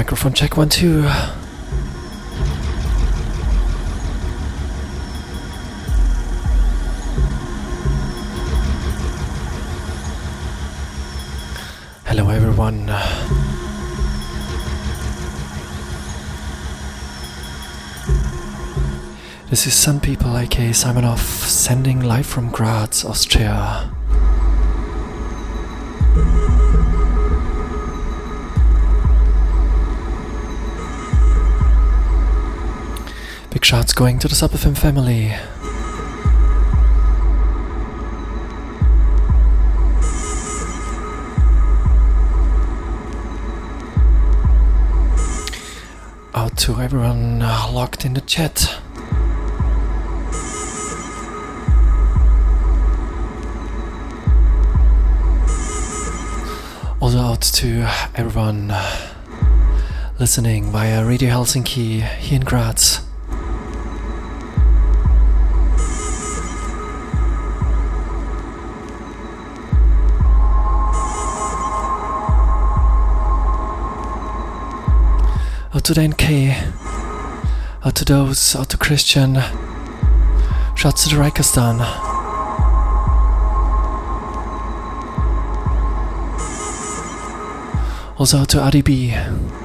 Microphone check one, two. Hello, everyone. This is Sun People, aka Simonoff, sending live from Graz, Austria. Shouts going to the SubFM family. Out to everyone locked in the chat. Also out to everyone listening via Radio Helsinki here in Graz. Out to the NK, out to those, out to Christian, shouts to the Rikastan. Also out to RDB.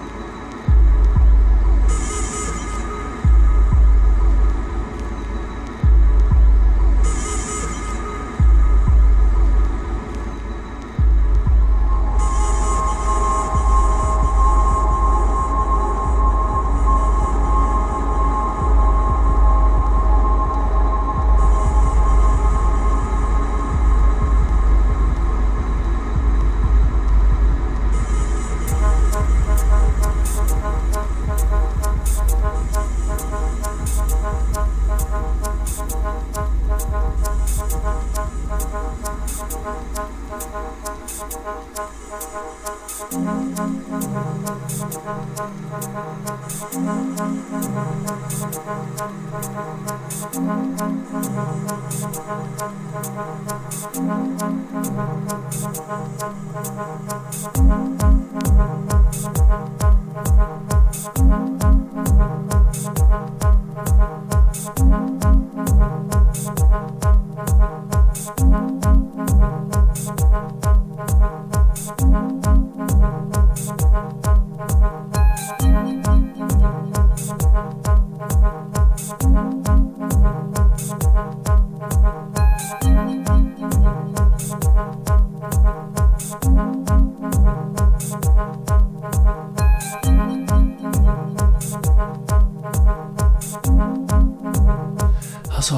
Also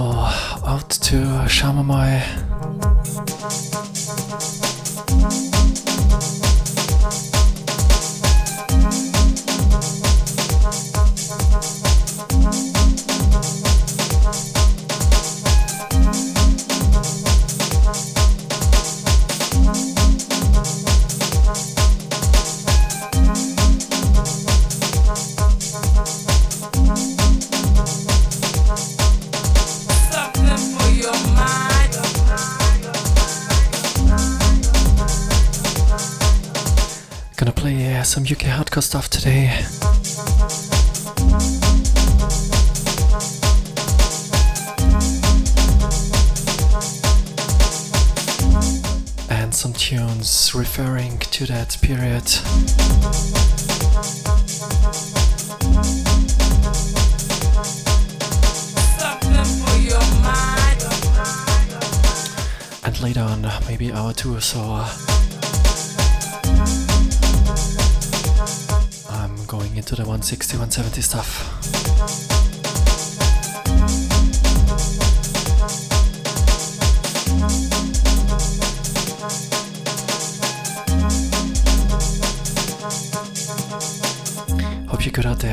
out to Shamamai. To that period. And later on, maybe hour two or so, I'm going into the 160, 170 stuff.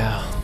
Yeah.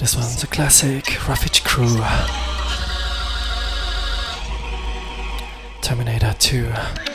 This one's a classic Ruffige Kru. Terminator 2.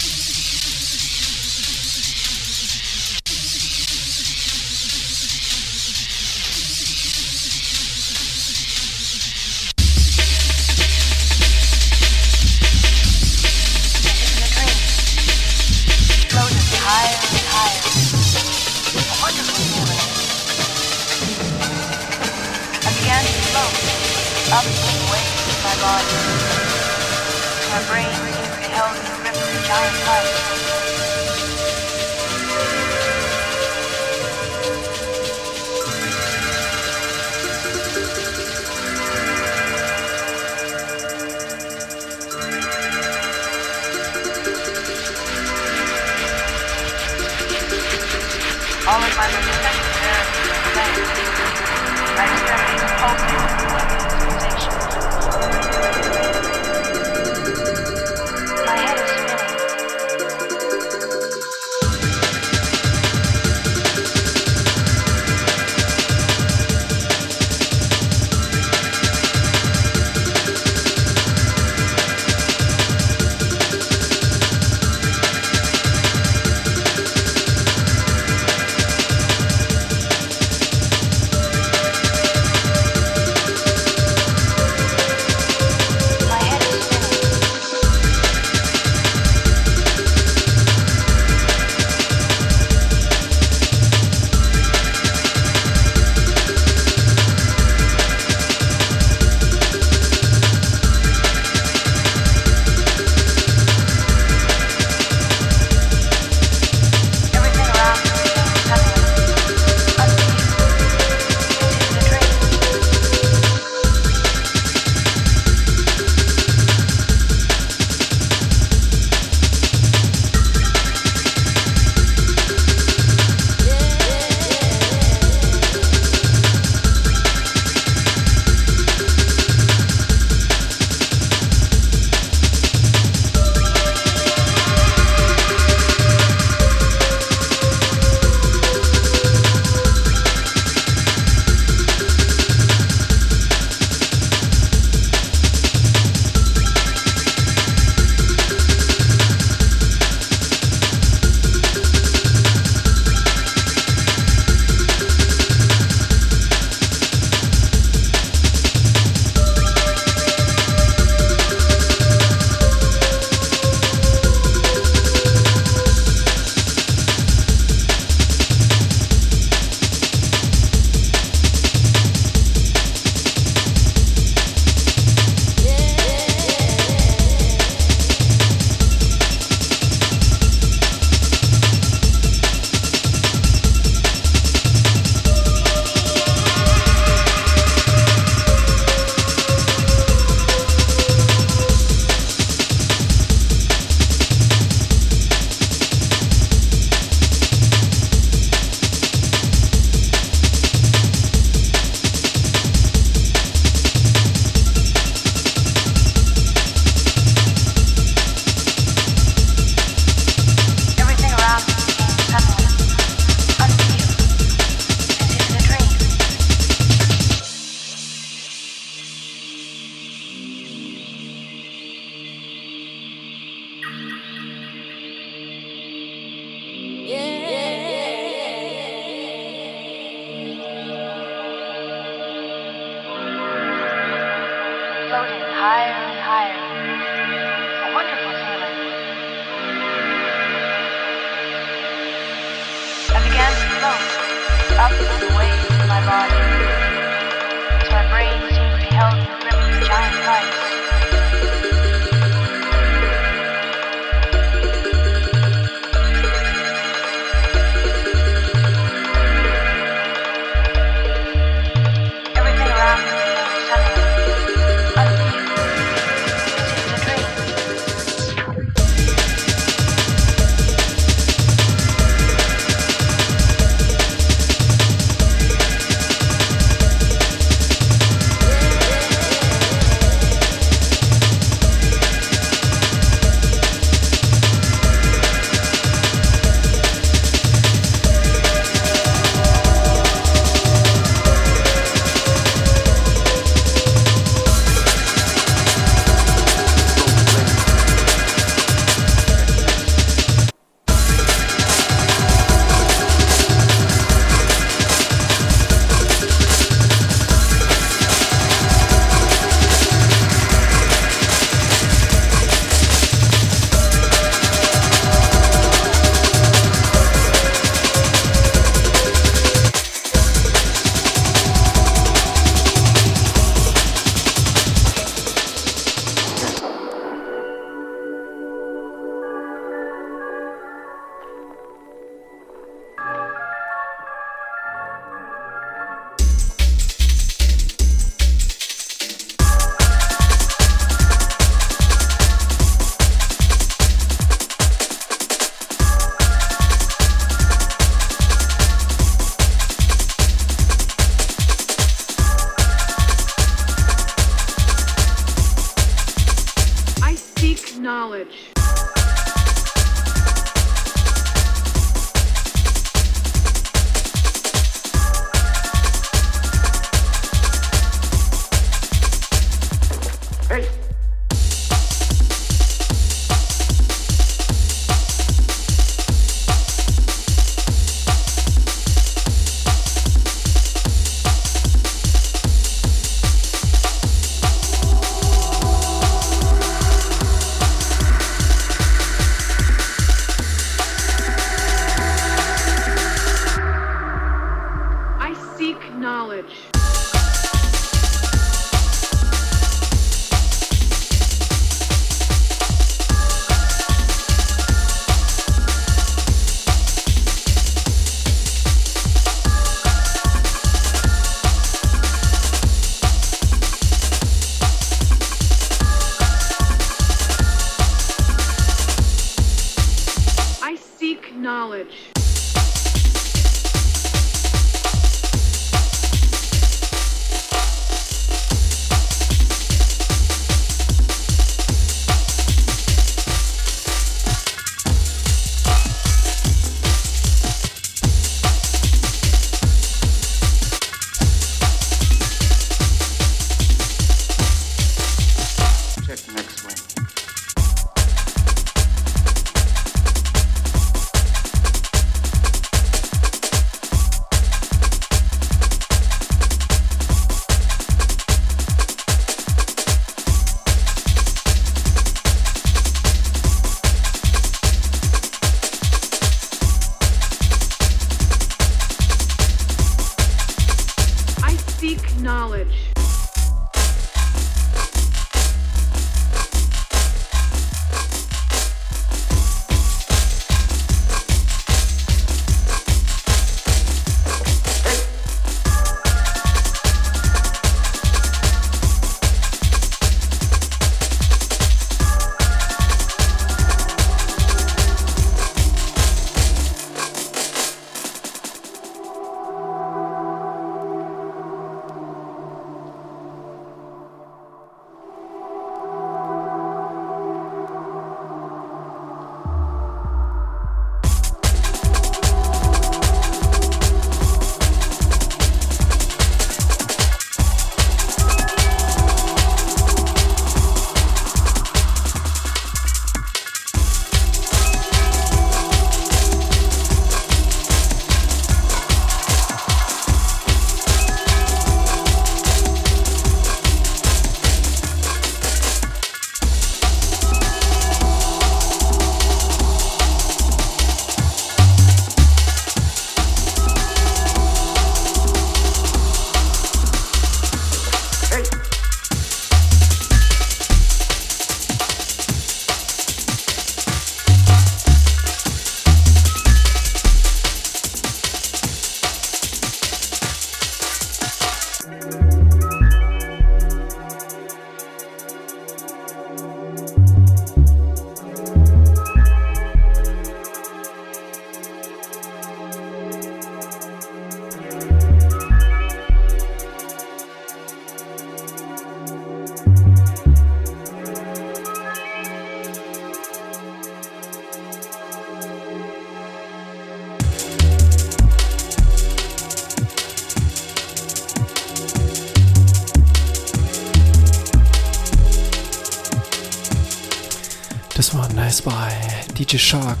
DJ Shark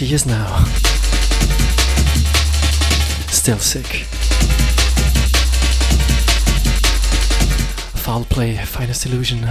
20 years now. Still sick. Foul play, finest illusion.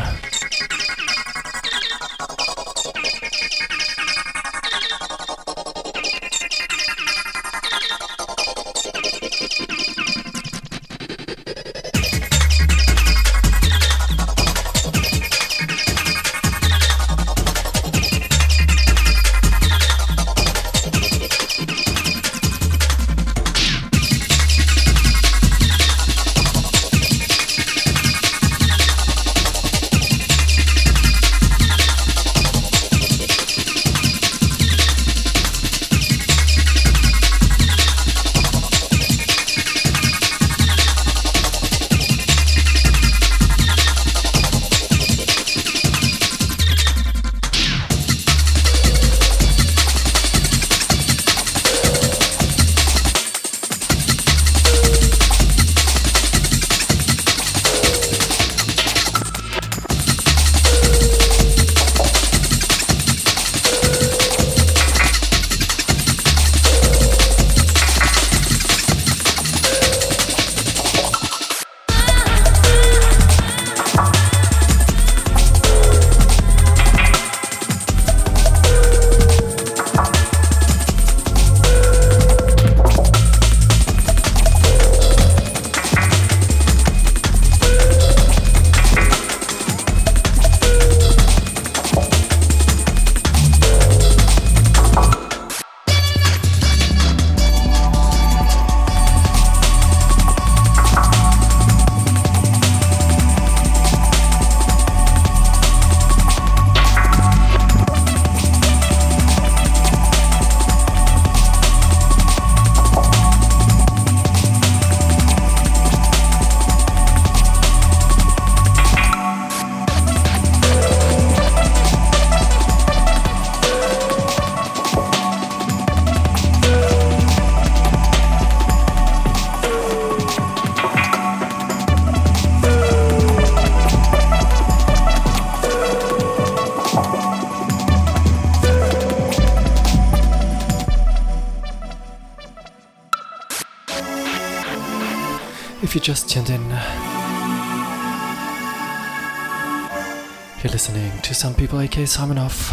Simonoff.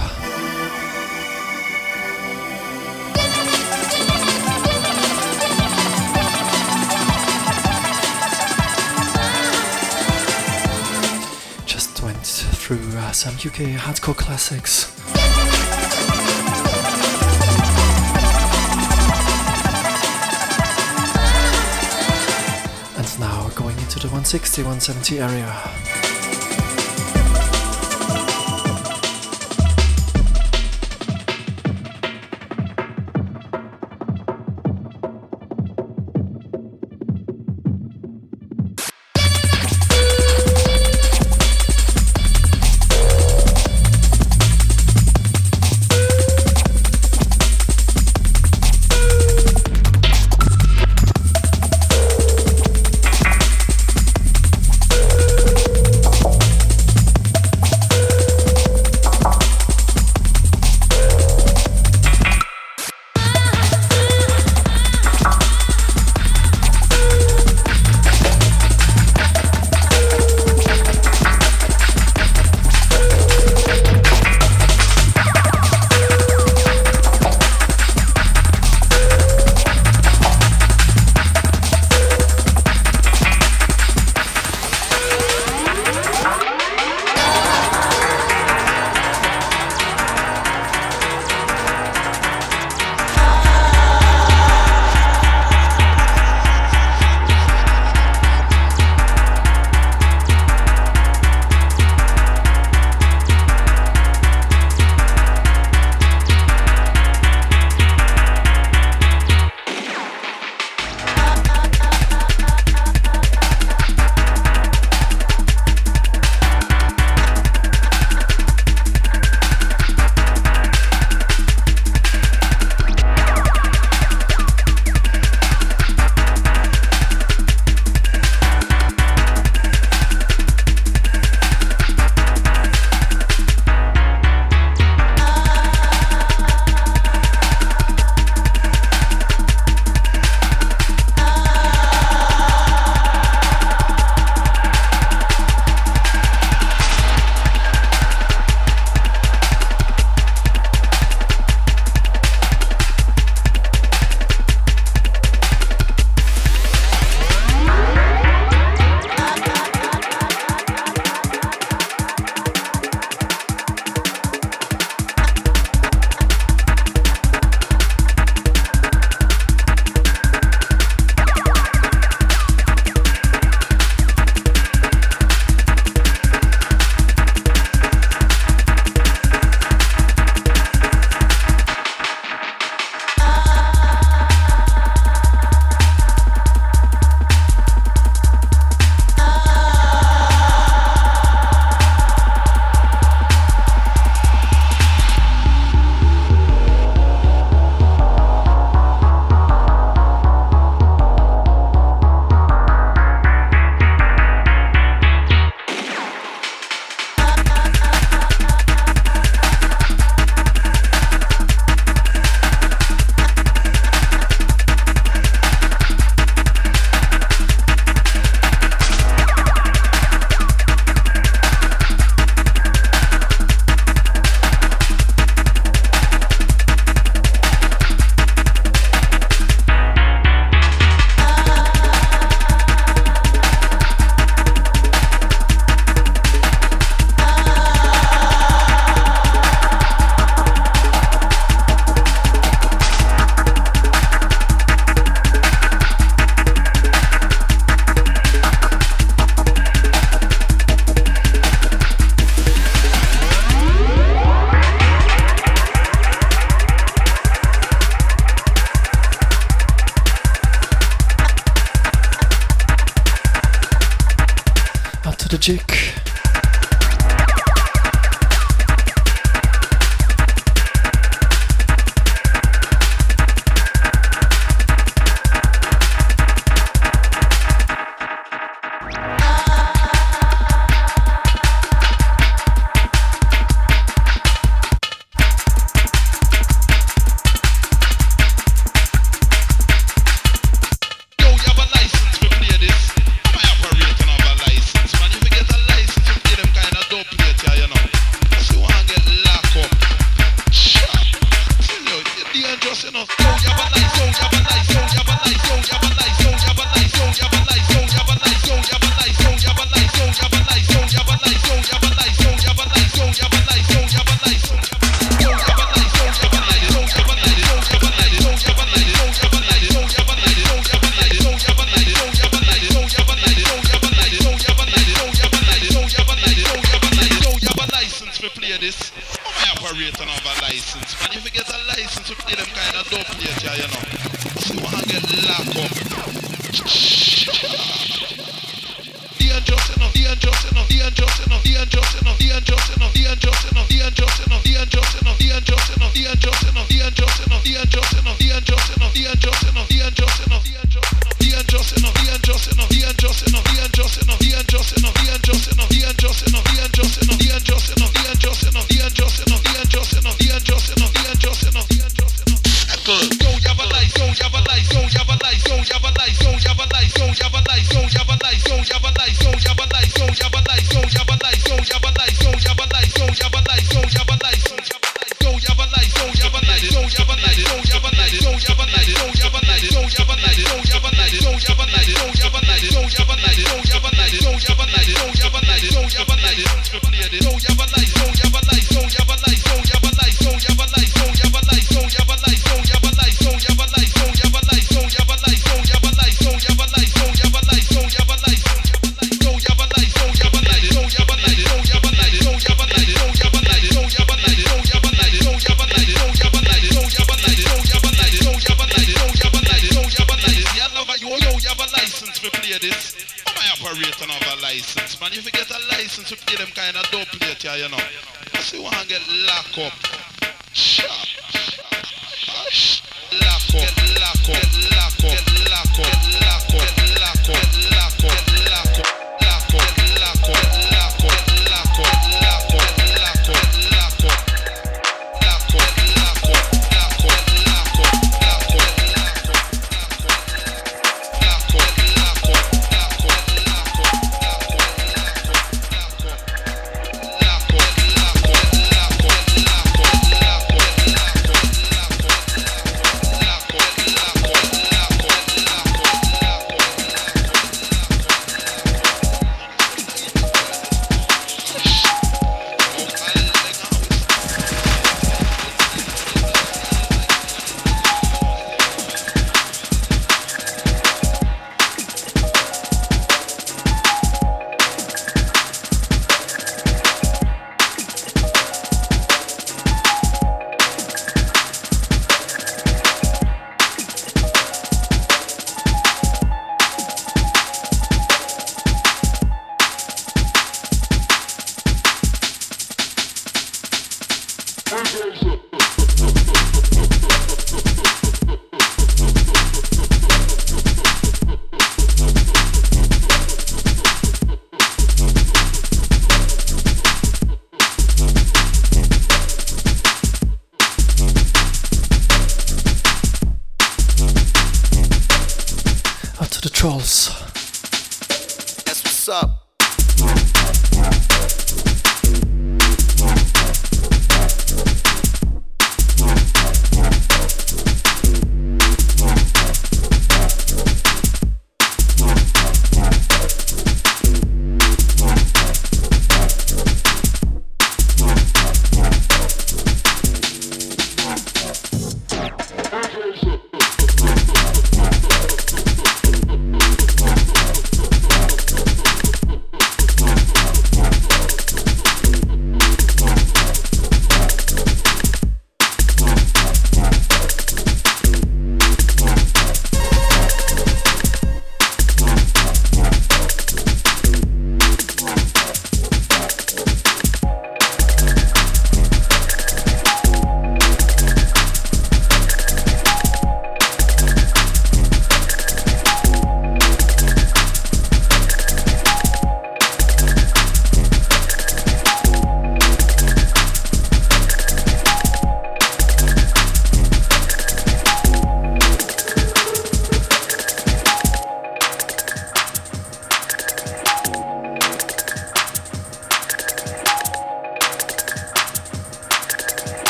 Just went through uh, some UK hardcore classics. And now going into the 160 170 area.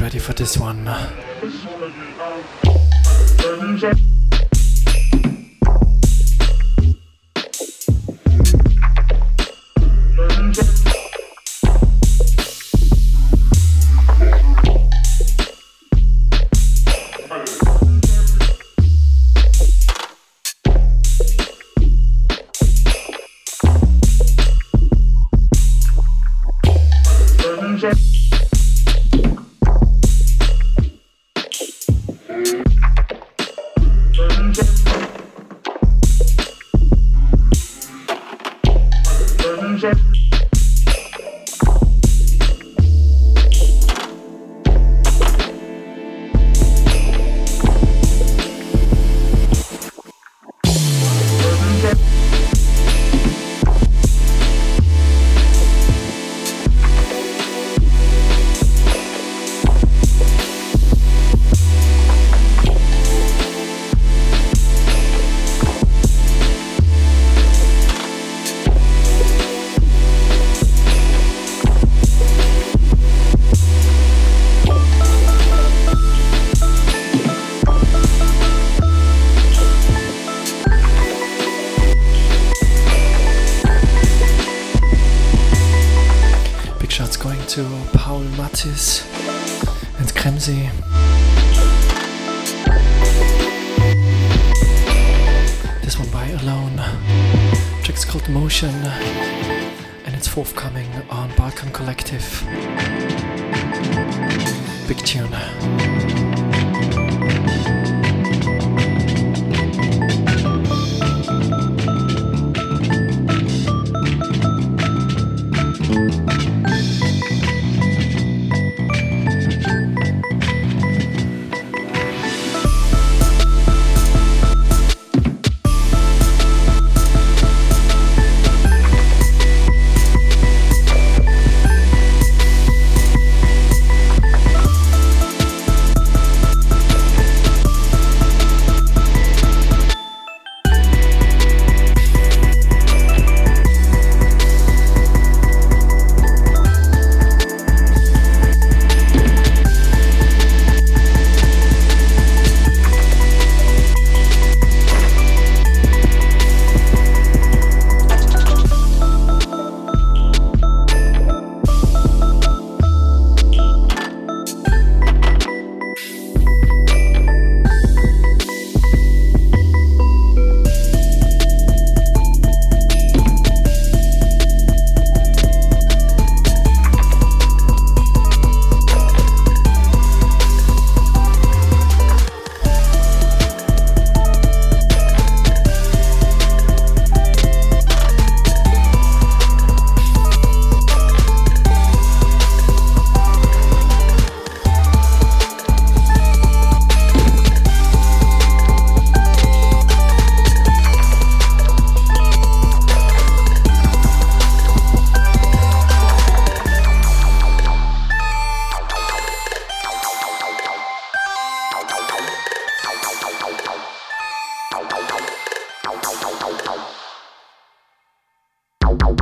Ready for this one.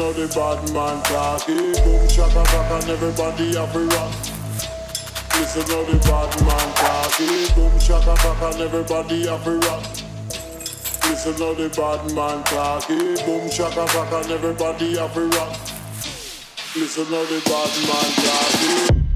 How the bad man talking. Boom shaka back and everybody have a rock. Listen how the bad man talking. Boom shaka back and everybody have a rock. Listen how the bad man talking. Boom shaka back and everybody have a rock. Listen how the bad man. This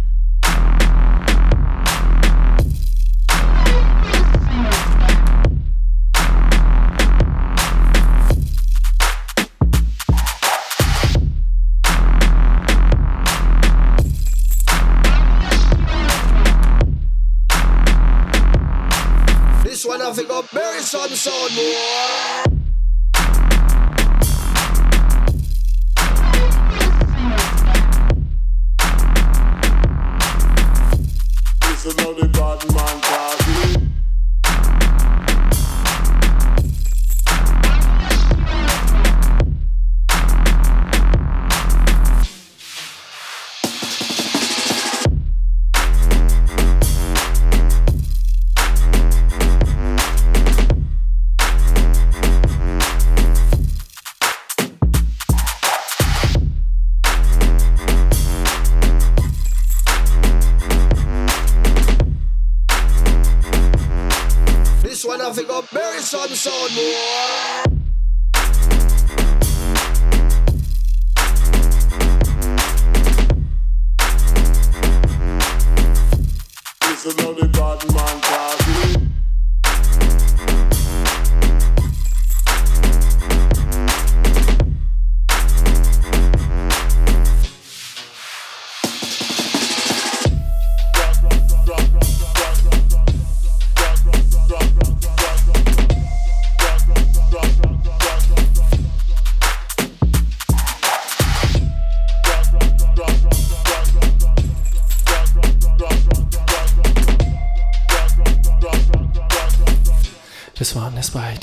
sound more.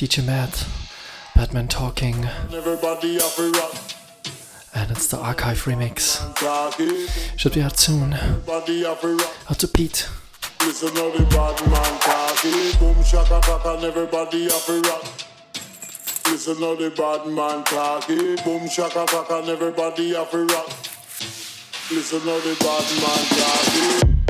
DJ Madd, Batman Talking, Everybody have a rock. and it's the archive remix. Should be out soon. Everybody have a. Out to Pete. Listen how the bad man talking. Boom shaka and everybody have a rock. Listen how the bad man talking. Boom shaka and everybody have a rock. Listen how the bad man talking.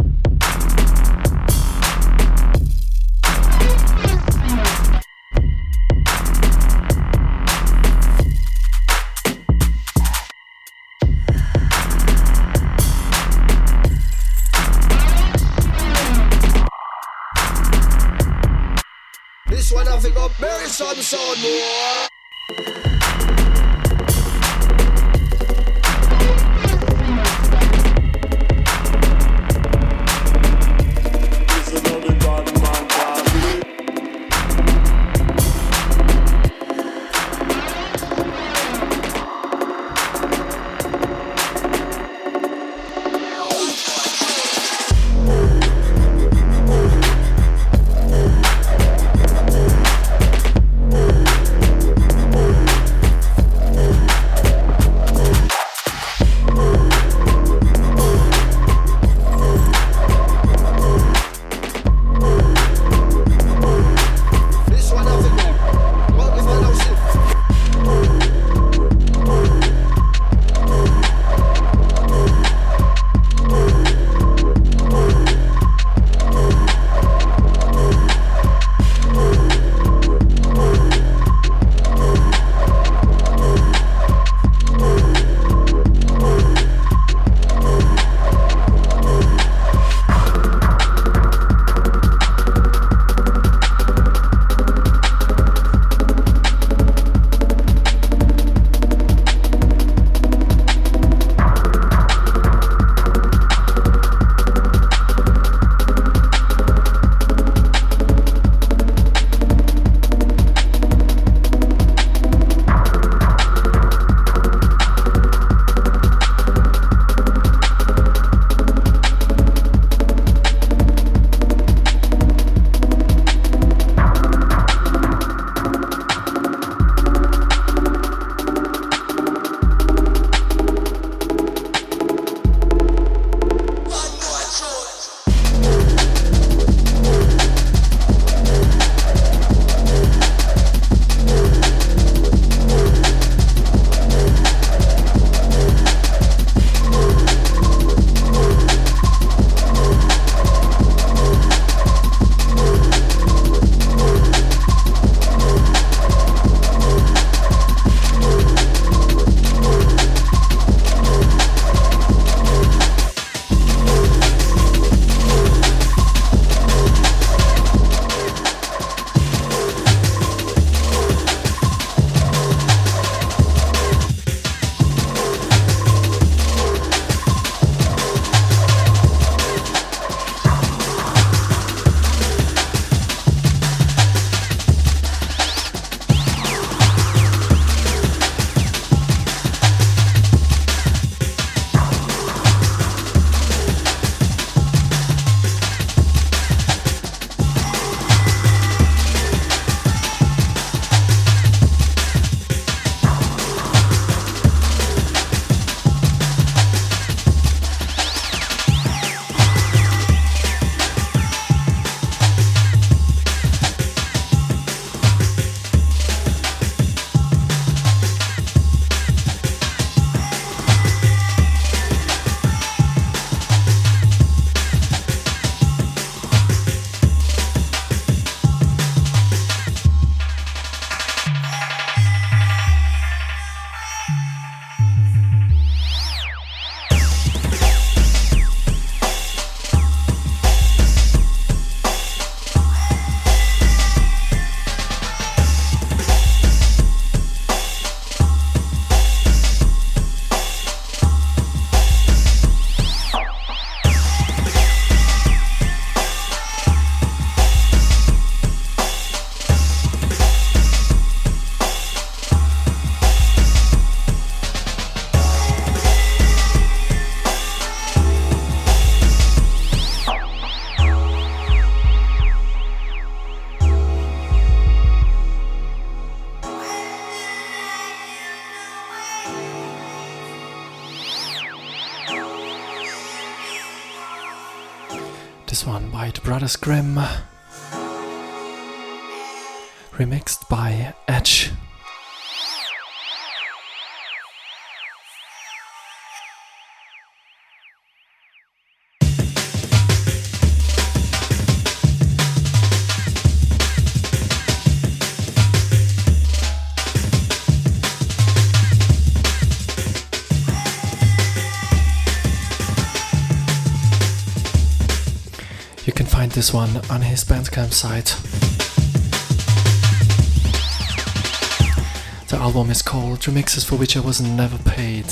Bury some more. The Brothers Grimm. Remixed by Etch. This one on his Bandcamp site. The album is called Remixes for which I was never paid.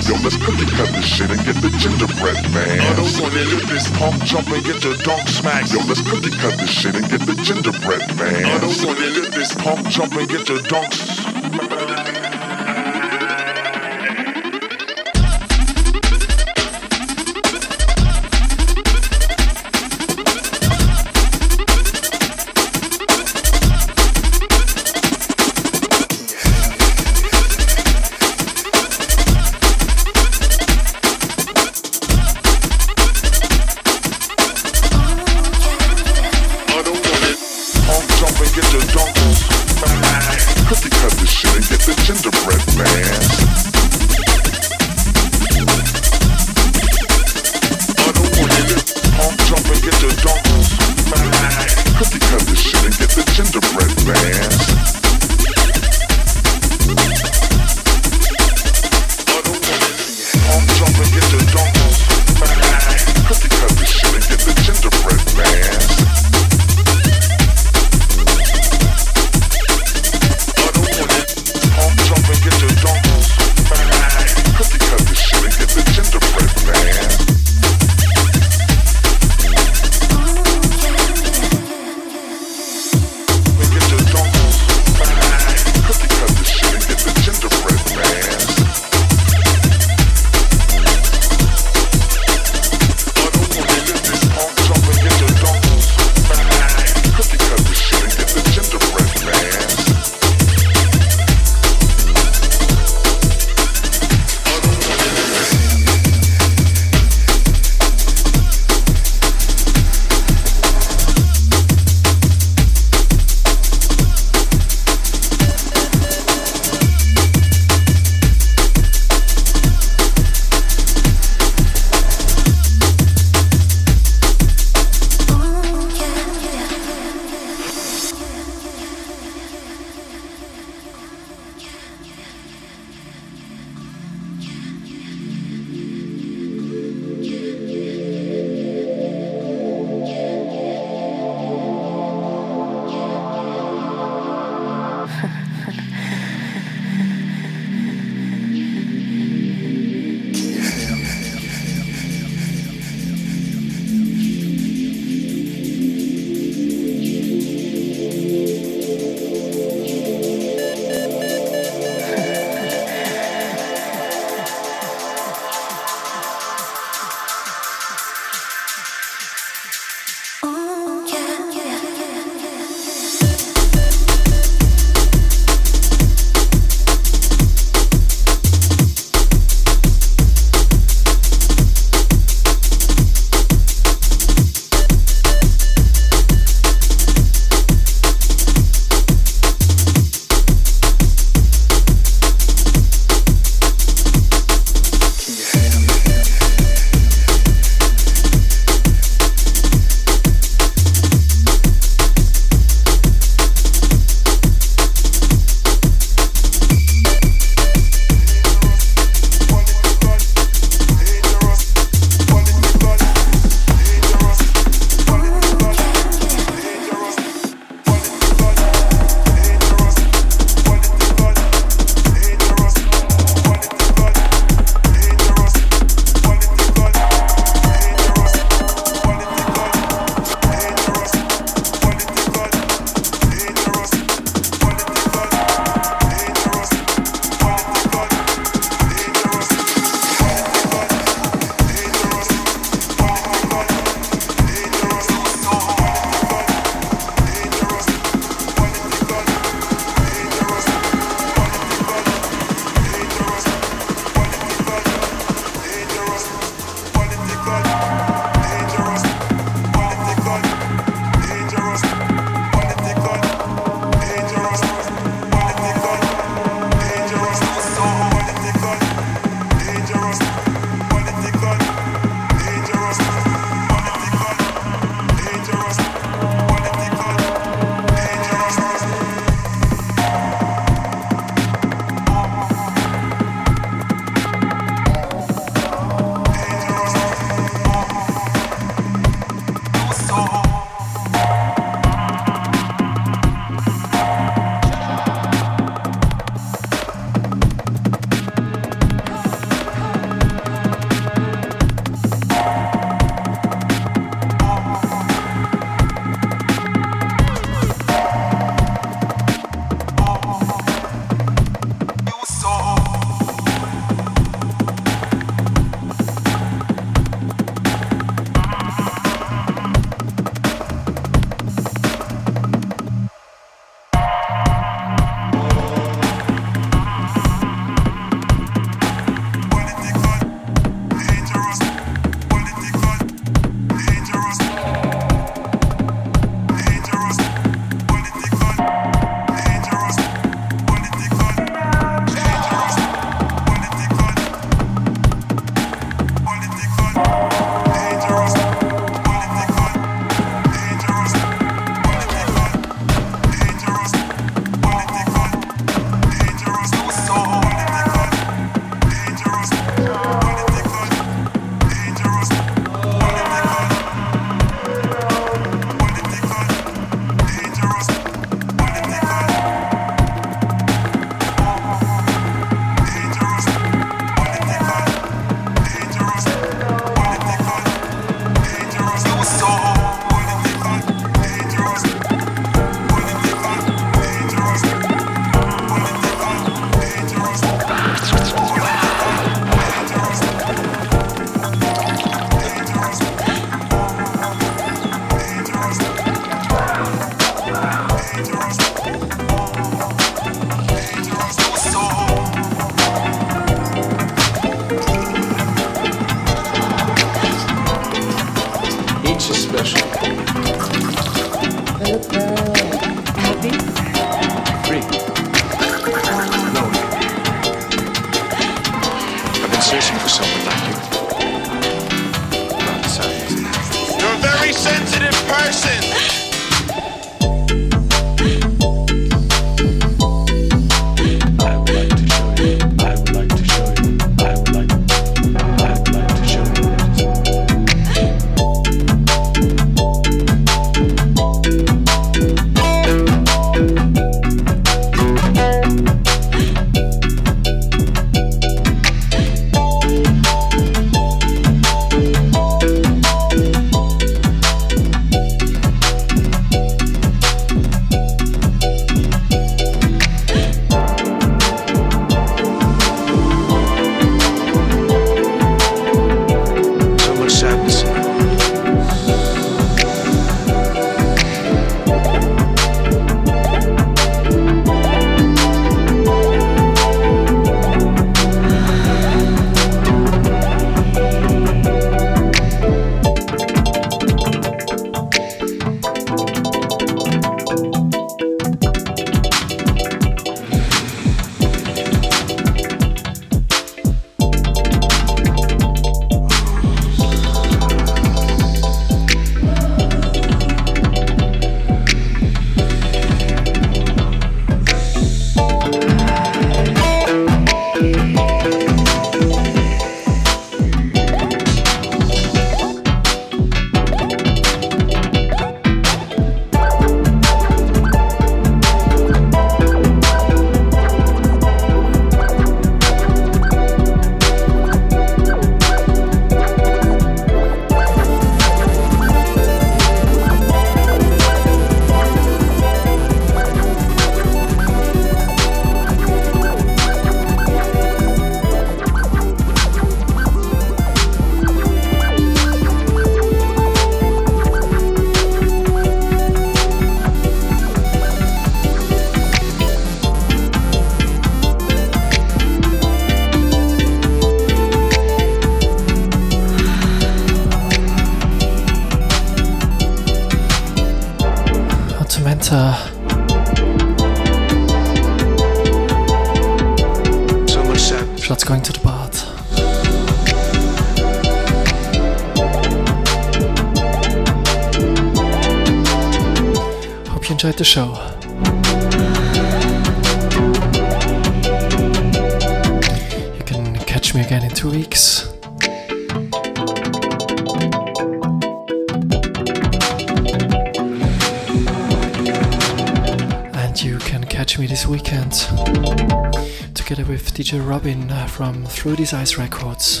from Through These Eyes Records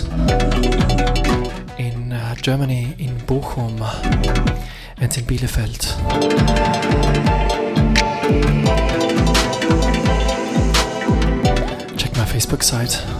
in uh, Germany, in Bochum and in Bielefeld. Check my Facebook site.